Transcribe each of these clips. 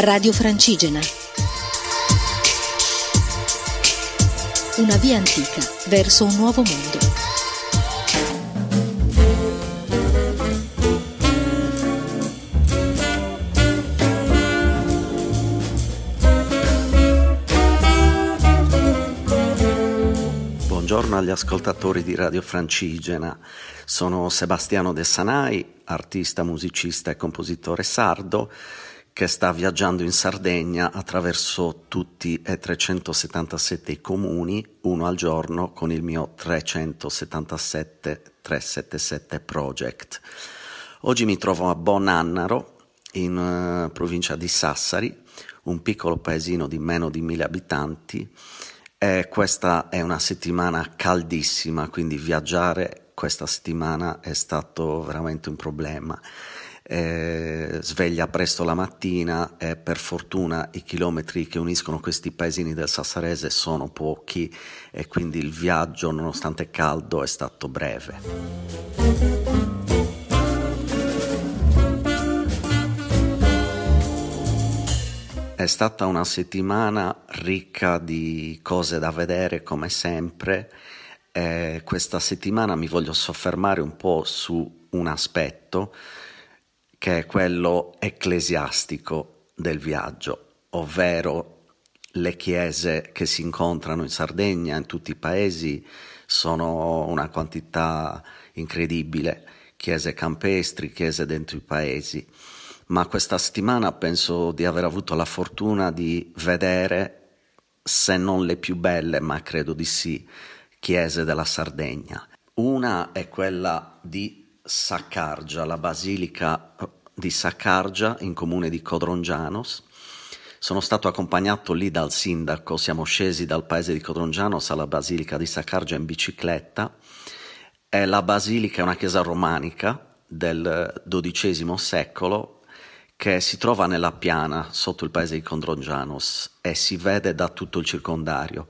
Radio Francigena. Una via antica verso un nuovo mondo. Buongiorno agli ascoltatori di Radio Francigena. Sono Sebastiano De Sanai, artista, musicista e compositore sardo che sta viaggiando in Sardegna attraverso tutti e 377 i comuni, uno al giorno, con il mio 377 377 Project. Oggi mi trovo a Bonannaro, in uh, provincia di Sassari, un piccolo paesino di meno di mille abitanti. E questa è una settimana caldissima, quindi viaggiare questa settimana è stato veramente un problema eh, sveglia presto la mattina e per fortuna i chilometri che uniscono questi paesini del Sassarese sono pochi e quindi il viaggio nonostante caldo è stato breve. È stata una settimana ricca di cose da vedere come sempre. E questa settimana mi voglio soffermare un po' su un aspetto che è quello ecclesiastico del viaggio, ovvero le chiese che si incontrano in Sardegna, in tutti i paesi, sono una quantità incredibile, chiese campestri, chiese dentro i paesi. Ma questa settimana penso di aver avuto la fortuna di vedere, se non le più belle, ma credo di sì, chiese della Sardegna. Una è quella di Saccargia, la basilica di Saccargia in comune di Codrongianos. Sono stato accompagnato lì dal sindaco, siamo scesi dal paese di Codrongianos alla basilica di Saccargia in bicicletta. E la basilica è una chiesa romanica del XII secolo che si trova nella piana sotto il paese di Codrongianos e si vede da tutto il circondario.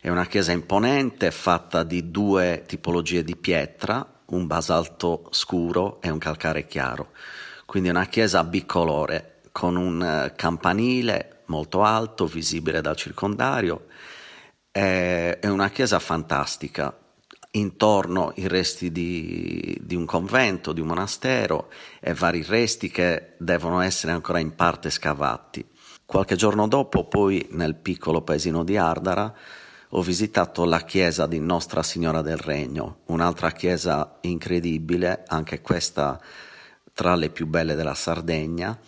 È una chiesa imponente fatta di due tipologie di pietra, un basalto scuro e un calcare chiaro. Quindi una chiesa bicolore con un eh, campanile molto alto, visibile dal circondario. È, una chiesa fantastica. Intorno i resti di, di un convento, di un monastero e vari resti che devono essere ancora in parte scavati. Qualche giorno dopo, poi, nel piccolo paesino di Ardara, ho visitato la chiesa di Nostra Signora del Regno, un'altra chiesa incredibile, anche questa tra le più belle della Sardegna.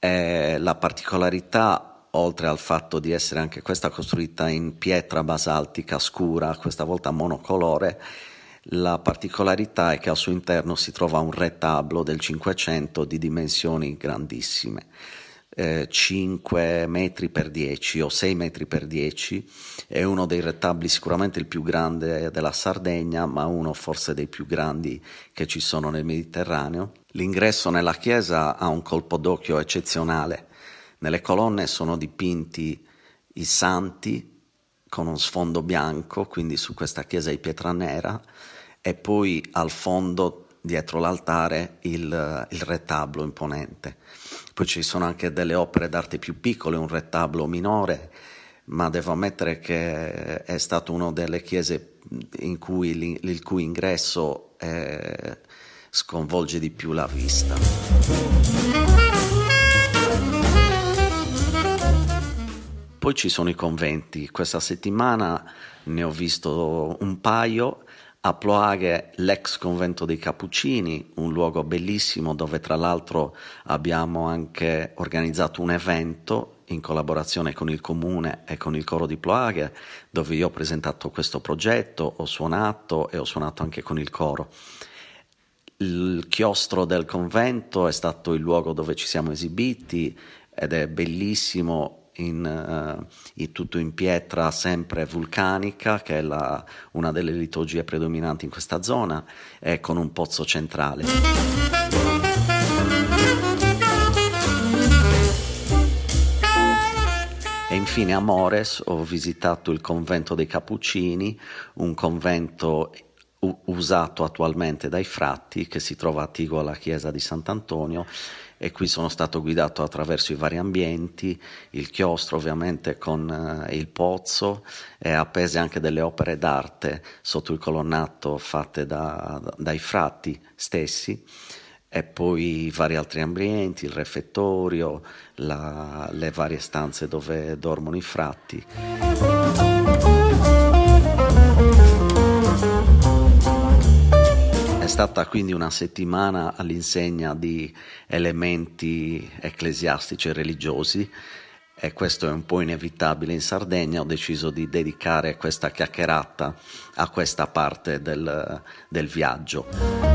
E la particolarità, oltre al fatto di essere anche questa costruita in pietra basaltica scura, questa volta monocolore, la particolarità è che al suo interno si trova un retablo del Cinquecento di dimensioni grandissime eh, 5 metri per 10 o 6 metri per 10, è uno dei retabli sicuramente il più grande della Sardegna, ma uno forse dei più grandi che ci sono nel Mediterraneo. L'ingresso nella chiesa ha un colpo d'occhio eccezionale. Nelle colonne sono dipinti i santi con un sfondo bianco, quindi su questa chiesa di pietra nera, e poi al fondo dietro l'altare il, il, retablo imponente. Poi ci sono anche delle opere d'arte più piccole, un retablo minore, ma devo ammettere che è stato una delle chiese in cui, il cui ingresso eh, sconvolge di più la vista. Poi ci sono i conventi, questa settimana ne ho visto un paio a Ploaghe l'ex convento dei Cappuccini, un luogo bellissimo dove tra l'altro abbiamo anche organizzato un evento in collaborazione con il comune e con il coro di Ploaghe, dove io ho presentato questo progetto, ho suonato e ho suonato anche con il coro. Il chiostro del convento è stato il luogo dove ci siamo esibiti ed è bellissimo in, uh, tutto in pietra sempre vulcanica, che è la, una delle liturgie predominanti in questa zona, e con un pozzo centrale. E infine a Mores ho visitato il convento dei Cappuccini, un convento usato attualmente dai fratti che si trova attiguo alla chiesa di Sant'Antonio e qui sono stato guidato attraverso i vari ambienti, il chiostro ovviamente con eh, il pozzo e appese anche delle opere d'arte sotto il colonnato fatte da, dai frati stessi e poi vari altri ambienti, il refettorio, la, le varie stanze dove dormono i fratti. È stata quindi una settimana all'insegna di elementi ecclesiastici e religiosi e questo è un po' inevitabile in Sardegna, ho deciso di dedicare questa chiacchierata a questa parte del, del viaggio.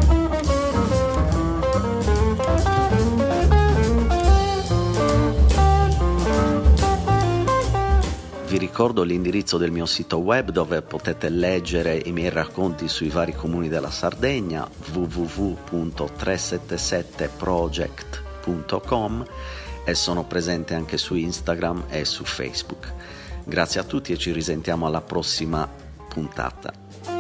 Vi ricordo l'indirizzo del mio sito web dove potete leggere i miei racconti sui vari comuni della Sardegna www.377project.com e sono presente anche su Instagram e su Facebook. Grazie a tutti e ci risentiamo alla prossima puntata.